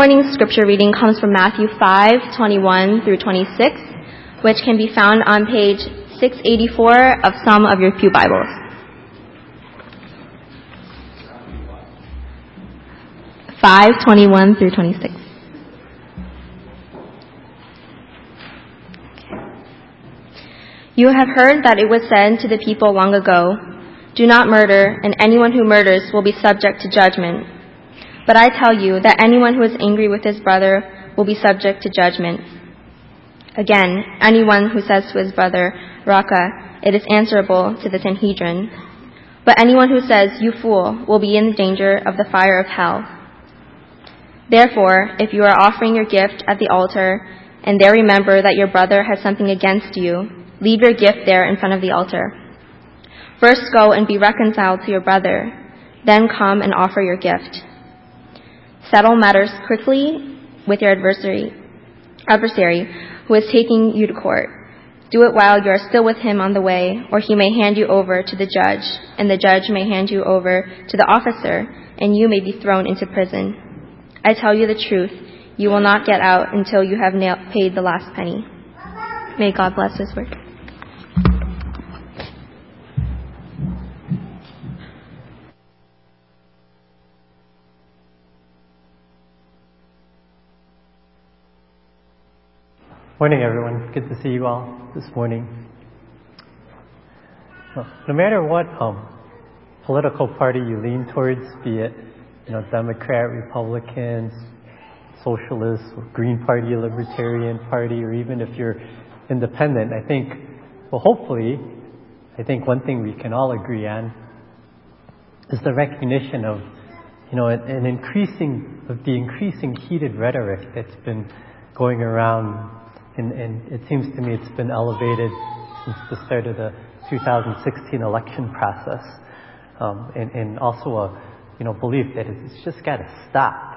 morning's scripture reading comes from Matthew 5, 21 through 26, which can be found on page 684 of some of your Pew Bibles. Five twenty-one through twenty-six. You have heard that it was said to the people long ago, Do not murder, and anyone who murders will be subject to judgment. But I tell you that anyone who is angry with his brother will be subject to judgment. Again, anyone who says to his brother, Raca, it is answerable to the Sanhedrin. But anyone who says, You fool, will be in danger of the fire of hell. Therefore, if you are offering your gift at the altar, and there remember that your brother has something against you, leave your gift there in front of the altar. First go and be reconciled to your brother, then come and offer your gift. Settle matters quickly with your adversary, adversary who is taking you to court. Do it while you are still with him on the way, or he may hand you over to the judge, and the judge may hand you over to the officer, and you may be thrown into prison. I tell you the truth, you will not get out until you have paid the last penny. May God bless His word. Morning, everyone. Good to see you all this morning. No matter what um, political party you lean towards, be it you know Democrat, Republicans, Socialists, Green Party, Libertarian Party, or even if you're independent, I think, well, hopefully, I think one thing we can all agree on is the recognition of, you know, an increasing of the increasing heated rhetoric that's been going around, and, and it seems to me it's been elevated since the start of the 2016 election process, um, and, and also a, you know, belief that it's just got to stop.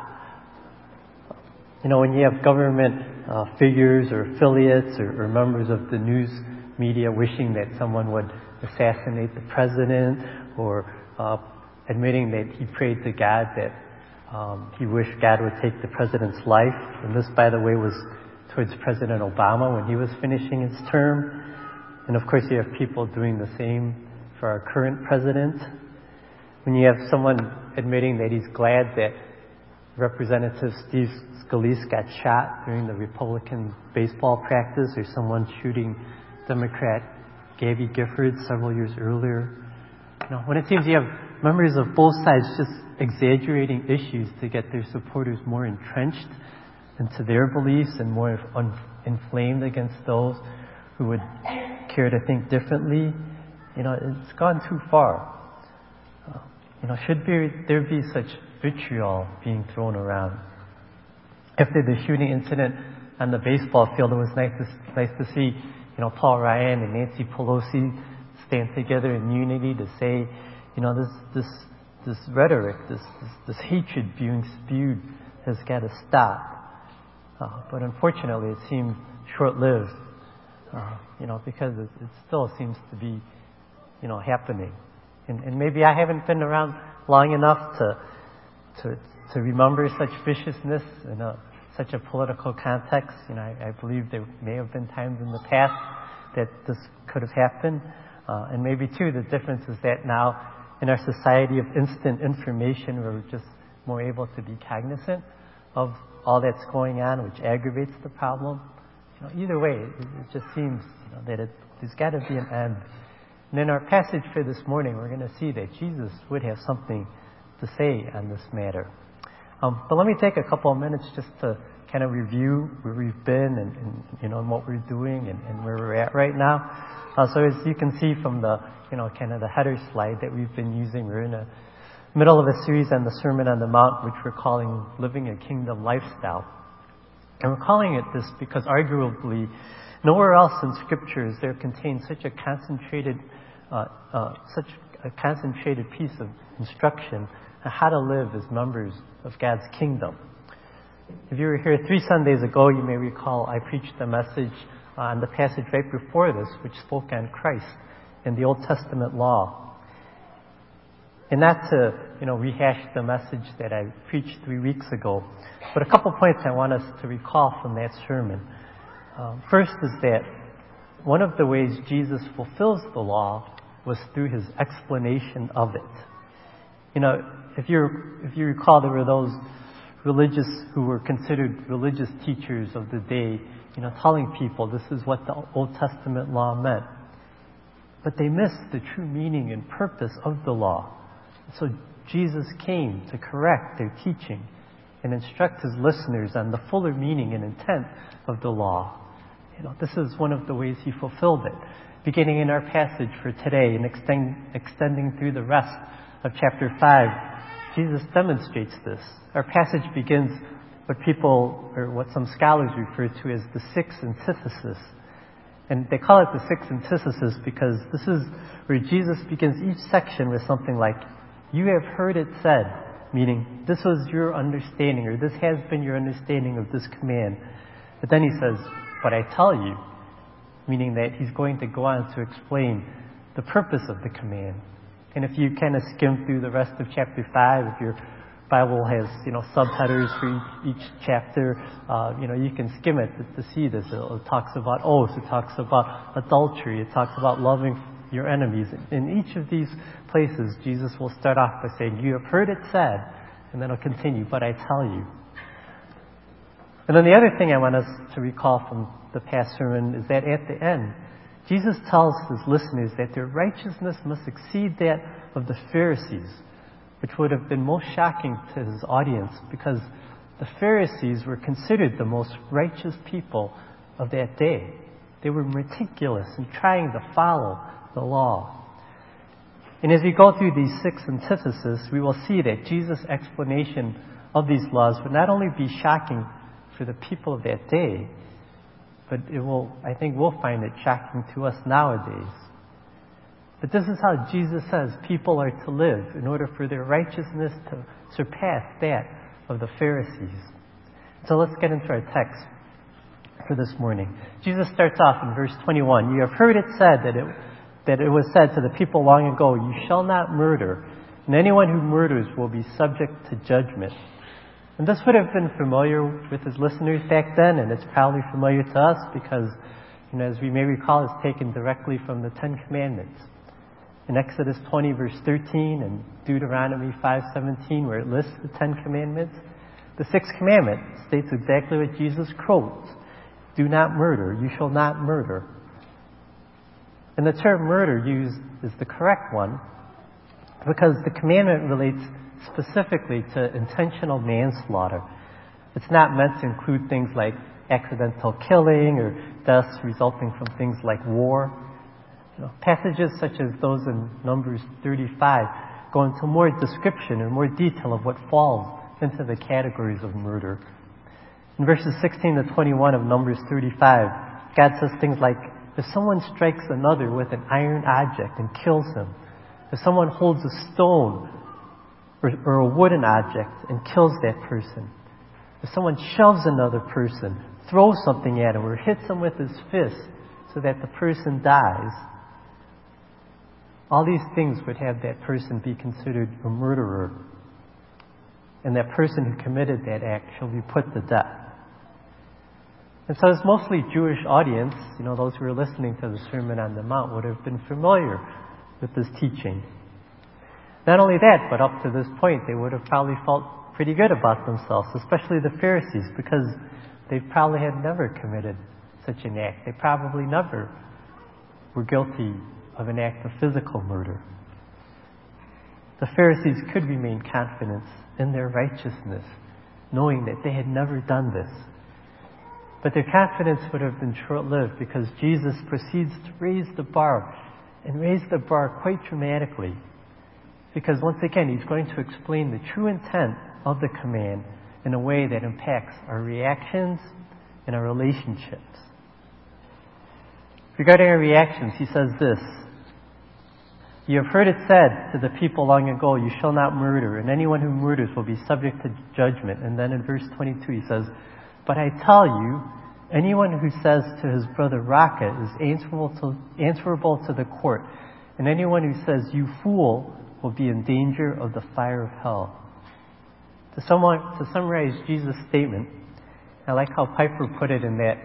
You know, when you have government uh, figures or affiliates or, or, members of the news media wishing that someone would assassinate the president or uh, admitting that he prayed to God that um, he wished God would take the president's life. And this, by the way, was towards President Obama when he was finishing his term. And of course, you have people doing the same for our current president. When you have someone admitting that he's glad that Representative Steve Scalise got shot during the Republican baseball practice, or someone shooting Democrat Gabby Giffords several years earlier. You know, when it seems you have members of both sides just exaggerating issues to get their supporters more entrenched into their beliefs and more un- inflamed against those who would care to think differently, you know, it's gone too far. Uh, you know, should there, there be such vitriol being thrown around. After the shooting incident on the baseball field, it was nice to, nice to see, you know, Paul Ryan and Nancy Pelosi stand together in unity to say, you know, this, this, this rhetoric, this, this, this hatred being spewed has got to stop. Uh, but unfortunately, it seemed short-lived, uh, you know, because it, it, still seems to be, you know, happening. And, and maybe I haven't been around long enough to to, to remember such viciousness in a, such a political context. You know, I, I, believe there may have been times in the past that this could have happened. Uh, and maybe, too, the difference is that now in our society of instant information, we're just more able to be cognizant of all that's going on, which aggravates the problem. You know, either way, it, it just seems you know, that it, there's got to be an end. And in our passage for this morning, we're going to see that Jesus would have something to say on this matter. Um, but let me take a couple of minutes just to kind of review where we've been and, and you know and what we're doing and, and, where we're at right now. Uh, so as you can see from the you know kind of the header slide that we've been using, we're in the middle of a series on the Sermon on the Mount, which we're calling "Living a Kingdom Lifestyle." And we're calling it this because arguably nowhere else in Scripture is there contained such a concentrated, uh, uh, such a concentrated piece of instruction on how to live as members of God's kingdom. If you were here three Sundays ago, you may recall I preached a message on the passage right before this, which spoke on Christ and the Old Testament law. And not to you know, rehash the message that I preached three weeks ago. But a couple points I want us to recall from that sermon. Um, first is that one of the ways Jesus fulfills the law was through his explanation of it. You know, if you if you recall, there were those religious who were considered religious teachers of the day, you know, telling people this is what the Old Testament law meant. But they missed the true meaning and purpose of the law. So Jesus came to correct their teaching and instruct his listeners on the fuller meaning and intent of the law. You know, this is one of the ways he fulfilled it. Beginning in our passage for today and extend, extending through the rest of chapter 5, Jesus demonstrates this. Our passage begins what people, or what some scholars refer to as the six antithesis. And they call it the six antithesis because this is where Jesus begins each section with something like, You have heard it said, meaning this was your understanding, or this has been your understanding of this command. But then he says, But I tell you, meaning that he's going to go on to explain the purpose of the command. And if you kind of skim through the rest of chapter 5, if your Bible has, you know, subheaders for each, each chapter, uh, you know, you can skim it to, to see this. It, it, talks about oaths, it talks about adultery, it talks about loving your enemies. In each of these places, Jesus will start off by saying, You have heard it said, and then he'll continue, but I tell you. And then the other thing I want us to recall from the past sermon is that at the end, Jesus tells his listeners that their righteousness must exceed that of the Pharisees, which would have been most shocking to his audience because the Pharisees were considered the most righteous people of that day. They were meticulous in trying to follow the law. And as we go through these six antitheses, we will see that Jesus' explanation of these laws would not only be shocking for the people of that day, but it will, I think we'll find it shocking to us nowadays. But this is how Jesus says people are to live in order for their righteousness to surpass that of the Pharisees. So let's get into our text for this morning. Jesus starts off in verse 21. You have heard it said that it, that it was said to the people long ago, You shall not murder, and anyone who murders will be subject to judgment. And this would have been familiar with his listeners back then, and it's probably familiar to us because, you know, as we may recall, it's taken directly from the Ten Commandments. In Exodus 20, verse 13, and Deuteronomy 5:17, where it lists the Ten Commandments, the sixth commandment states exactly what Jesus quotes: "Do not murder. You shall not murder." And the term "murder" used is the correct one because the commandment relates specifically to intentional manslaughter. It's not meant to include things like accidental killing or deaths resulting from things like war. You know, passages such as those in Numbers 35 go into more description and more detail of what falls into the categories of murder. In verses 16 to 21 of Numbers 35, God says things like, if someone strikes another with an iron object and kills him, if someone holds a stone or, or a wooden object and kills that person. If someone shoves another person, throws something at him, or hits him with his fist so that the person dies, all these things would have that person be considered a murderer. And that person who committed that act shall be put to death. And so this mostly Jewish audience, you know, those who were listening to the Sermon on the Mount would have been familiar with this teaching. Not only that, but up to this point, they would have probably felt pretty good about themselves, especially the Pharisees, because they probably had never committed such an act. They probably never were guilty of an act of physical murder. The Pharisees could remain confident in their righteousness, knowing that they had never done this. But their confidence would have been short lived because Jesus proceeds to raise the bar, and raise the bar quite dramatically. Because once again, he's going to explain the true intent of the command in a way that impacts our reactions and our relationships. Regarding our reactions, he says this You have heard it said to the people long ago, You shall not murder, and anyone who murders will be subject to judgment. And then in verse 22, he says, But I tell you, anyone who says to his brother, Raca, is answerable to, answerable to the court. And anyone who says, You fool, will be in danger of the fire of hell. To, someone, to summarize Jesus' statement, I like how Piper put it in that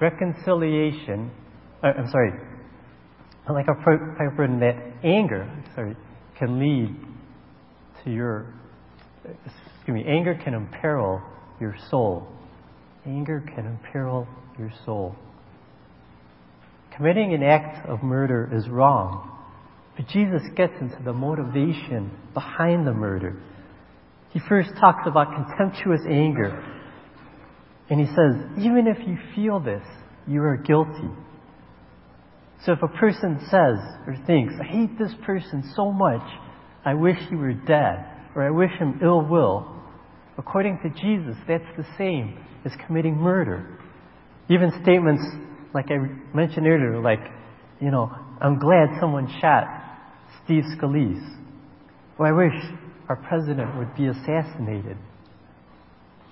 reconciliation, uh, I'm sorry, I like how Piper in that anger, sorry, can lead to your, excuse me, anger can imperil your soul. Anger can imperil your soul. Committing an act of murder is wrong, but Jesus gets into the motivation behind the murder. He first talks about contemptuous anger, and he says, even if you feel this, you are guilty. So if a person says or thinks, I hate this person so much, I wish he were dead, or I wish him ill will, according to Jesus, that's the same as committing murder. Even statements like I mentioned earlier, like, you know, I'm glad someone shot Steve Scalise. Or I wish our president would be assassinated.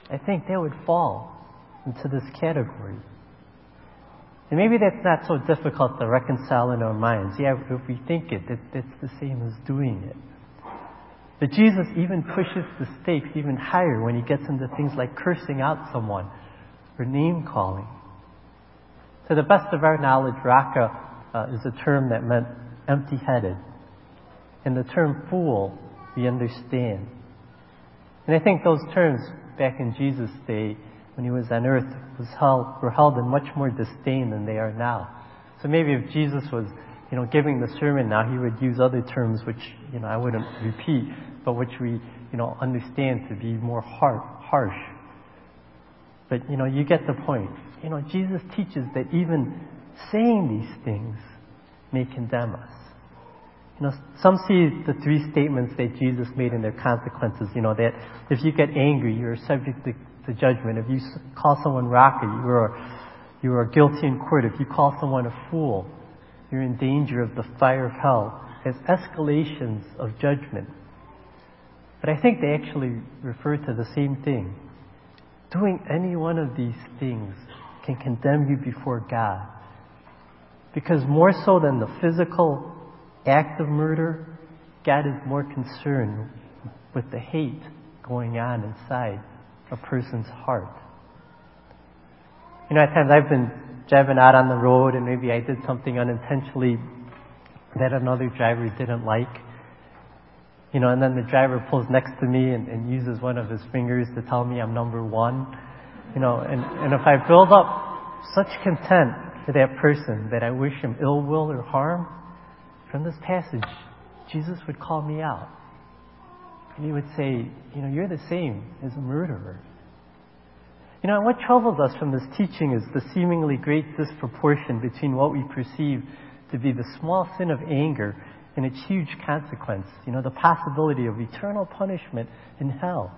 I think that would fall into this category. And maybe that's not so difficult to reconcile in our minds. Yeah, if we think it, that, that's the same as doing it. But Jesus even pushes the stakes even higher when he gets into things like cursing out someone or name calling. To the best of our knowledge, Raca uh, is a term that meant empty headed. And the term fool, we understand. And I think those terms back in Jesus' day, when he was on earth, was held, were held in much more disdain than they are now. So maybe if Jesus was, you know, giving the sermon now, he would use other terms which, you know, I wouldn't repeat, but which we, you know, understand to be more harsh. But, you know, you get the point you know, Jesus teaches that even saying these things may condemn us. You know, some see the three statements that Jesus made and their consequences. You know, that if you get angry, you're subject to, to judgment. If you call someone Raca, you are, you are guilty in court. If you call someone a fool, you're in danger of the fire of hell as escalations of judgment. But I think they actually refer to the same thing. Doing any one of these things can condemn you before God. Because more so than the physical act of murder, God is more concerned with the hate going on inside a person's heart. You know, at times I've been driving out on the road and maybe I did something unintentionally that another driver didn't like. You know, and then the driver pulls next to me and, and uses one of his fingers to tell me I'm number one. You know, and, and if I build up such contempt for that person that I wish him ill will or harm, from this passage, Jesus would call me out. And he would say, you know, you're the same as a murderer. You know, what troubles us from this teaching is the seemingly great disproportion between what we perceive to be the small sin of anger and its huge consequence. You know, the possibility of eternal punishment in hell.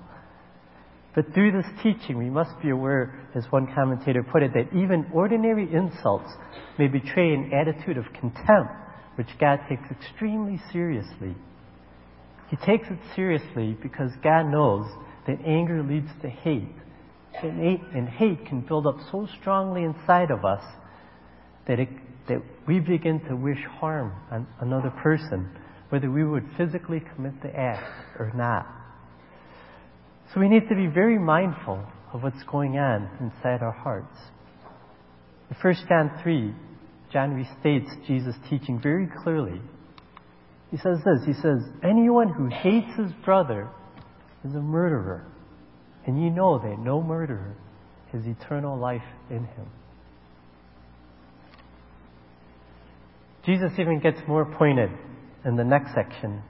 But through this teaching, we must be aware, as one commentator put it, that even ordinary insults may betray an attitude of contempt, which God takes extremely seriously. He takes it seriously because God knows that anger leads to hate. And hate can build up so strongly inside of us that, it, that we begin to wish harm on another person, whether we would physically commit the act or not. So we need to be very mindful of what's going on inside our hearts. In 1 John 3, John restates Jesus' teaching very clearly. He says this He says, Anyone who hates his brother is a murderer. And you know that no murderer has eternal life in him. Jesus even gets more pointed in the next section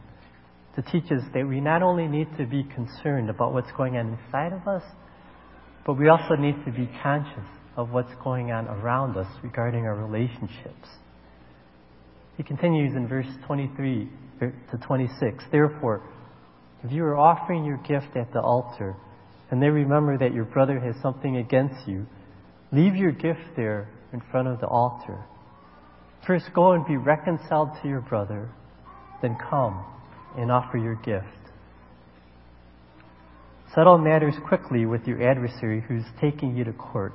to teach us that we not only need to be concerned about what's going on inside of us, but we also need to be conscious of what's going on around us regarding our relationships. He continues in verse 23 er, to 26. Therefore, if you are offering your gift at the altar, and they remember that your brother has something against you, leave your gift there in front of the altar. First go and be reconciled to your brother, then come and offer your gift. Settle matters quickly with your adversary who's taking you to court.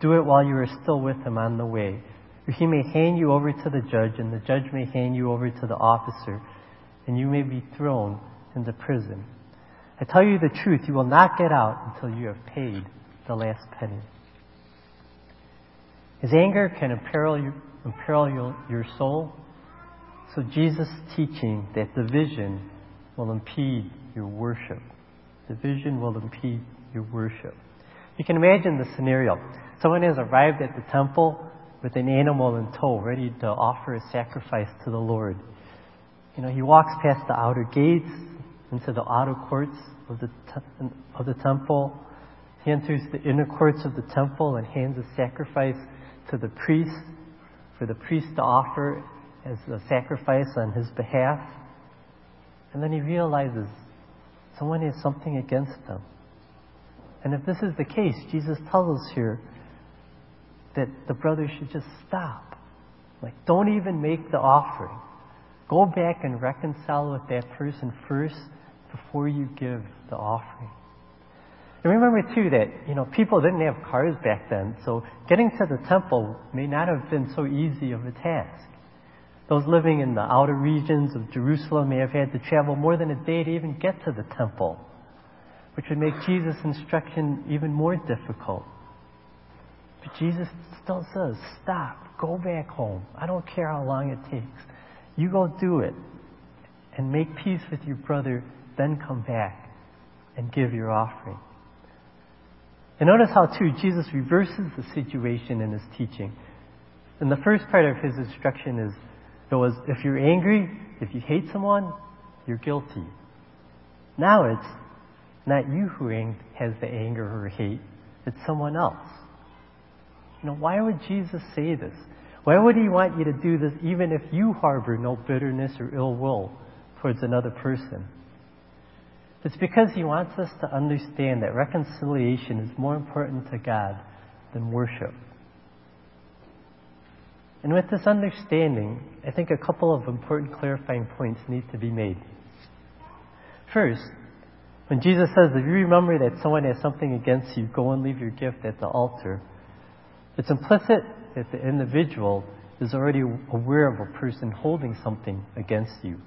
Do it while you are still with him on the way. Or he may hand you over to the judge, and the judge may hand you over to the officer, and you may be thrown into prison. I tell you the truth, you will not get out until you have paid the last penny. His anger can imperil, you, imperil your, your soul. So Jesus' teaching that division will impede your worship. Division will impede your worship. You can imagine the scenario. Someone has arrived at the temple with an animal in tow, ready to offer a sacrifice to the Lord. You know, he walks past the outer gates into the outer courts of the, of the temple. He enters the inner courts of the temple and hands a sacrifice to the priest for the priest to offer as a sacrifice on his behalf. And then he realizes someone has something against them. And if this is the case, Jesus tells us here that the brother should just stop. Like, don't even make the offering. Go back and reconcile with that person first before you give the offering. And remember too that, you know, people didn't have cars back then, so getting to the temple may not have been so easy of a task. Those living in the outer regions of Jerusalem may have had to travel more than a day to even get to the temple, which would make Jesus' instruction even more difficult. But Jesus still says, stop, go back home. I don't care how long it takes. You go do it and make peace with your brother, then come back and give your offering. And notice how, too, Jesus reverses the situation in his teaching. And the first part of his instruction is it was if you're angry, if you hate someone, you're guilty. Now it's not you who has the anger or hate, it's someone else. You know, why would Jesus say this? Why would he want you to do this even if you harbor no bitterness or ill will towards another person? It's because he wants us to understand that reconciliation is more important to God than worship. And with this understanding, I think a couple of important clarifying points need to be made. First, when Jesus says, if you remember that someone has something against you, go and leave your gift at the altar, it's implicit that the individual is already aware of a person holding something against you.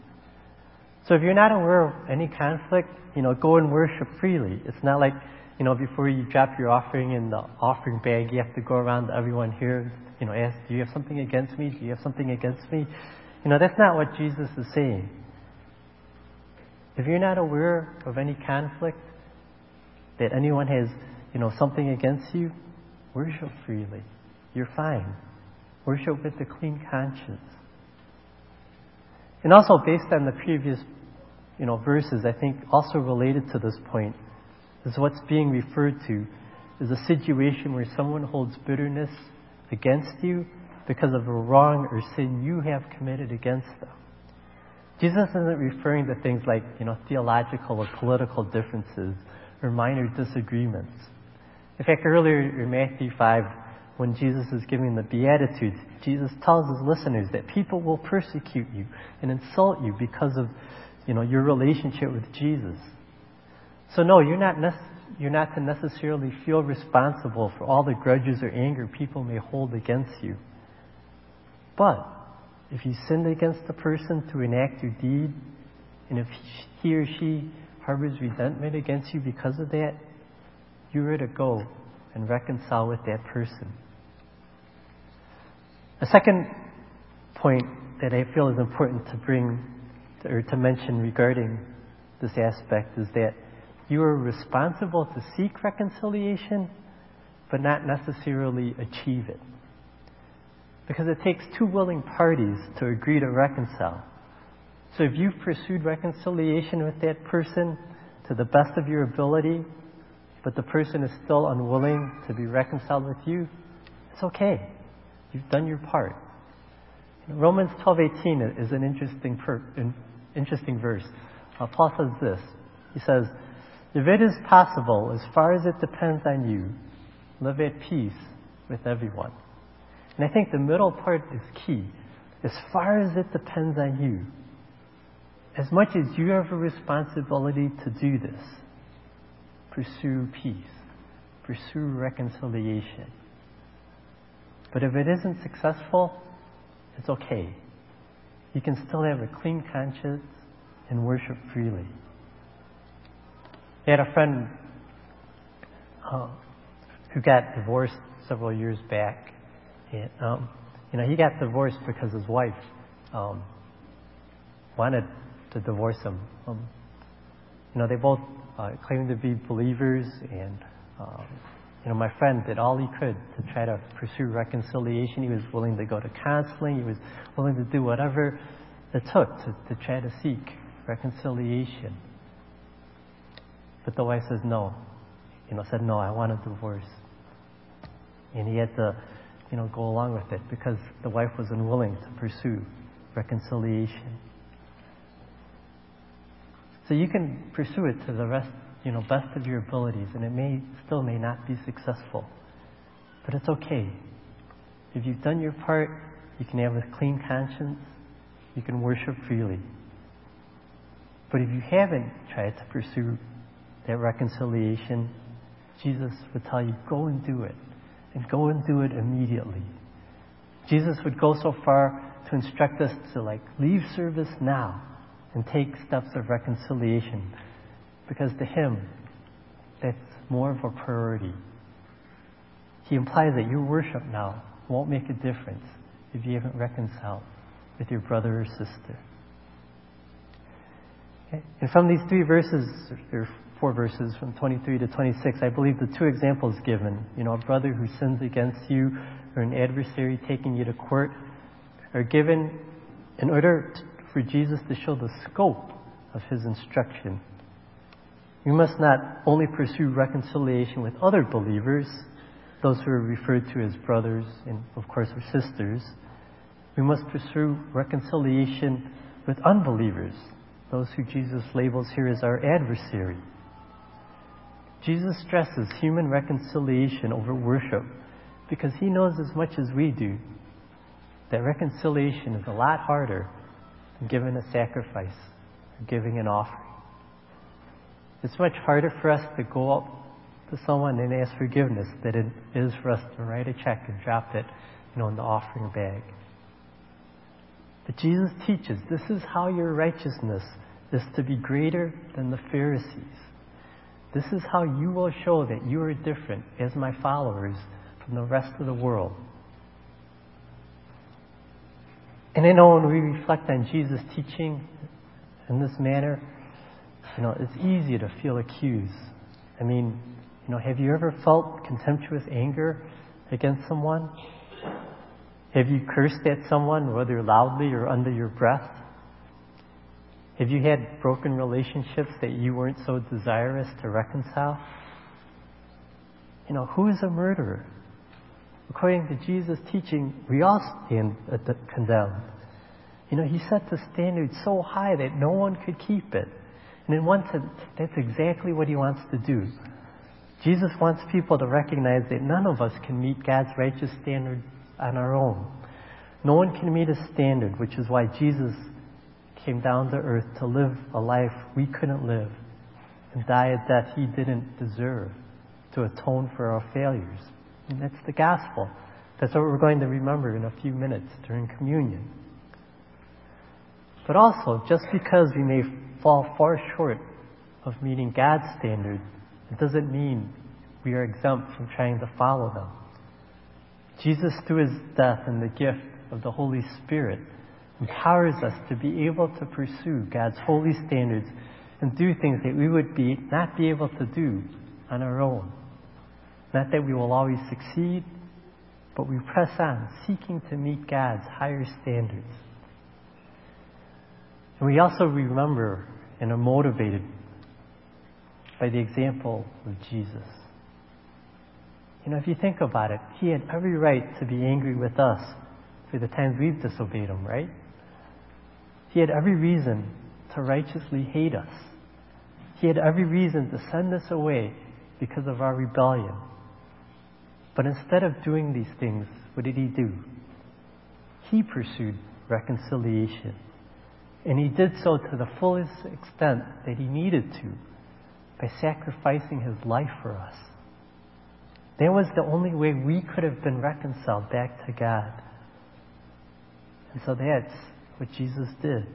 So if you're not aware of any conflict, you know, go and worship freely. It's not like, you know, before you drop your offering in the offering bag, you have to go around to everyone here, you know, ask, do you have something against me? Do you have something against me? You know, that's not what Jesus is saying. If you're not aware of any conflict, that anyone has, you know, something against you, worship freely. You're fine. Worship with a clean conscience. And also based on the previous, you know, verses, I think also related to this point is what's being referred to is a situation where someone holds bitterness against you because of a wrong or sin you have committed against them. Jesus isn't referring to things like, you know, theological or political differences or minor disagreements. In fact, earlier in Matthew 5, when Jesus is giving the Beatitudes, Jesus tells his listeners that people will persecute you and insult you because of, you know, your relationship with Jesus. So no, you're not, nec- you're not to necessarily feel responsible for all the grudges or anger people may hold against you. But if you sinned against a person through an act or deed, and if he or she harbors resentment against you because of that, you are to go and reconcile with that person. A second point that I feel is important to bring or to mention regarding this aspect is that you are responsible to seek reconciliation, but not necessarily achieve it. Because it takes two willing parties to agree to reconcile. So if you've pursued reconciliation with that person to the best of your ability, but the person is still unwilling to be reconciled with you, it's okay. You've done your part. Romans 12:18 is an interesting per, interesting verse. Uh, Paul says this. He says, "If it is possible, as far as it depends on you, live at peace with everyone." And I think the middle part is key. As far as it depends on you, as much as you have a responsibility to do this, pursue peace, pursue reconciliation. But if it isn't successful, it's okay. You can still have a clean conscience and worship freely. I had a friend uh, who got divorced several years back. And, um, you know, he got divorced because his wife um, wanted to divorce him. Um, you know, they both uh, claimed to be believers, and um, you know, my friend did all he could to try to pursue reconciliation. He was willing to go to counseling. He was willing to do whatever it took to, to try to seek reconciliation. But the wife says no. You know, said no, I want a divorce. And he had to, you know, go along with it because the wife was unwilling to pursue reconciliation. So you can pursue it to the rest, you know, best of your abilities, and it may still may not be successful. But it's okay. If you've done your part, you can have a clean conscience, you can worship freely. But if you haven't tried to pursue that reconciliation, Jesus would tell you, go and do it. And go and do it immediately. Jesus would go so far to instruct us to like leave service now and take steps of reconciliation because to him that's more of a priority. He implies that your worship now won't make a difference if you haven't reconciled with your brother or sister. Okay? And from these three verses, or four verses from 23 to 26, I believe the two examples given, you know, a brother who sins against you or an adversary taking you to court, are given in order for Jesus to show the scope of his instruction. We must not only pursue reconciliation with other believers, those who are referred to as brothers and, of course, our sisters. We must pursue reconciliation with unbelievers, those who Jesus labels here as our adversary. Jesus stresses human reconciliation over worship because he knows as much as we do that reconciliation is a lot harder than giving a sacrifice or giving an offering. It's much harder for us to go up to someone and ask forgiveness than it is for us to write a check and drop it, you know, in the offering bag. But Jesus teaches this is how your righteousness is to be greater than the Pharisees. This is how you will show that you are different as my followers from the rest of the world. And I know when we reflect on Jesus' teaching in this manner, you know, it's easy to feel accused. I mean, you know, have you ever felt contemptuous anger against someone? Have you cursed at someone, whether loudly or under your breath? Have you had broken relationships that you weren't so desirous to reconcile? You know, who is a murderer? According to Jesus' teaching, we all stand condemned. You know, he set the standard so high that no one could keep it. And in one sense, that's exactly what he wants to do. Jesus wants people to recognize that none of us can meet God's righteous standard on our own. No one can meet a standard, which is why Jesus came down to earth to live a life we couldn't live and die a death he didn't deserve to atone for our failures. And that's the gospel. That's what we're going to remember in a few minutes during communion. But also, just because we may fall far short of meeting God's standard, it doesn't mean we are exempt from trying to follow them. Jesus, through his death and the gift of the Holy Spirit, empowers us to be able to pursue God's holy standards and do things that we would be, not be able to do on our own. Not that we will always succeed, but we press on, seeking to meet God's higher standards. And we also remember and are motivated by the example of Jesus. You know, if you think about it, he had every right to be angry with us for the times we've disobeyed him, right? He had every reason to righteously hate us. He had every reason to send us away because of our rebellion. But instead of doing these things, what did he do? He pursued reconciliation. And he did so to the fullest extent that he needed to by sacrificing his life for us. That was the only way we could have been reconciled back to God. And so that's what Jesus did.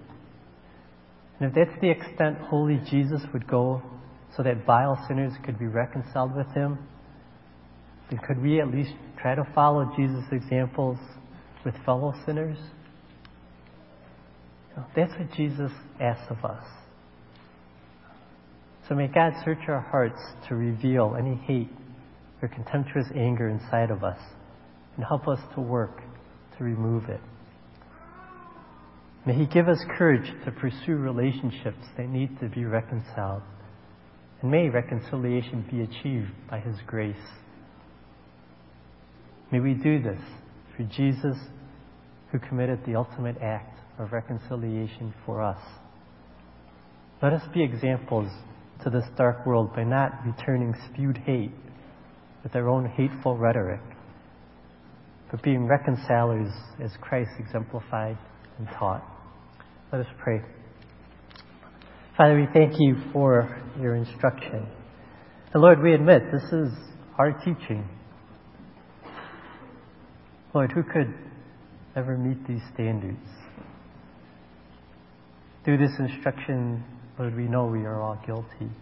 And if that's the extent holy Jesus would go so that vile sinners could be reconciled with him, then could we at least try to follow Jesus' examples with fellow sinners? That's what Jesus asks of us. So may God search our hearts to reveal any hate or contemptuous anger inside of us and help us to work to remove it. May He give us courage to pursue relationships that need to be reconciled. And may reconciliation be achieved by His grace. May we do this for Jesus who committed the ultimate act of reconciliation for us. Let us be examples to this dark world by not returning spewed hate with our own hateful rhetoric, but being reconcilers as Christ exemplified and taught. Let us pray. Father, we thank you for your instruction. And Lord, we admit this is our teaching. Lord, who could ever meet these standards? Through this instruction, Lord, we know we are all guilty.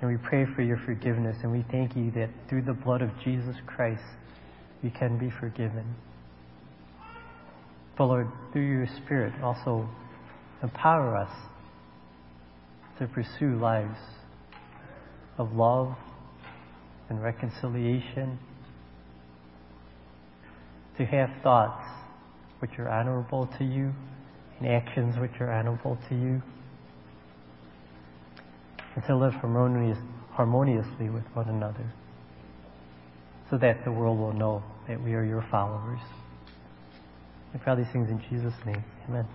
And we pray for your forgiveness, and we thank you that through the blood of Jesus Christ, we can be forgiven. But Lord, through your Spirit, also empower us to pursue lives of love and reconciliation, to have thoughts which are honorable to you and actions which are honorable to you, and to live harmonious, harmoniously with one another, so that the world will know that we are your followers. We pray these things in Jesus' name. Amen.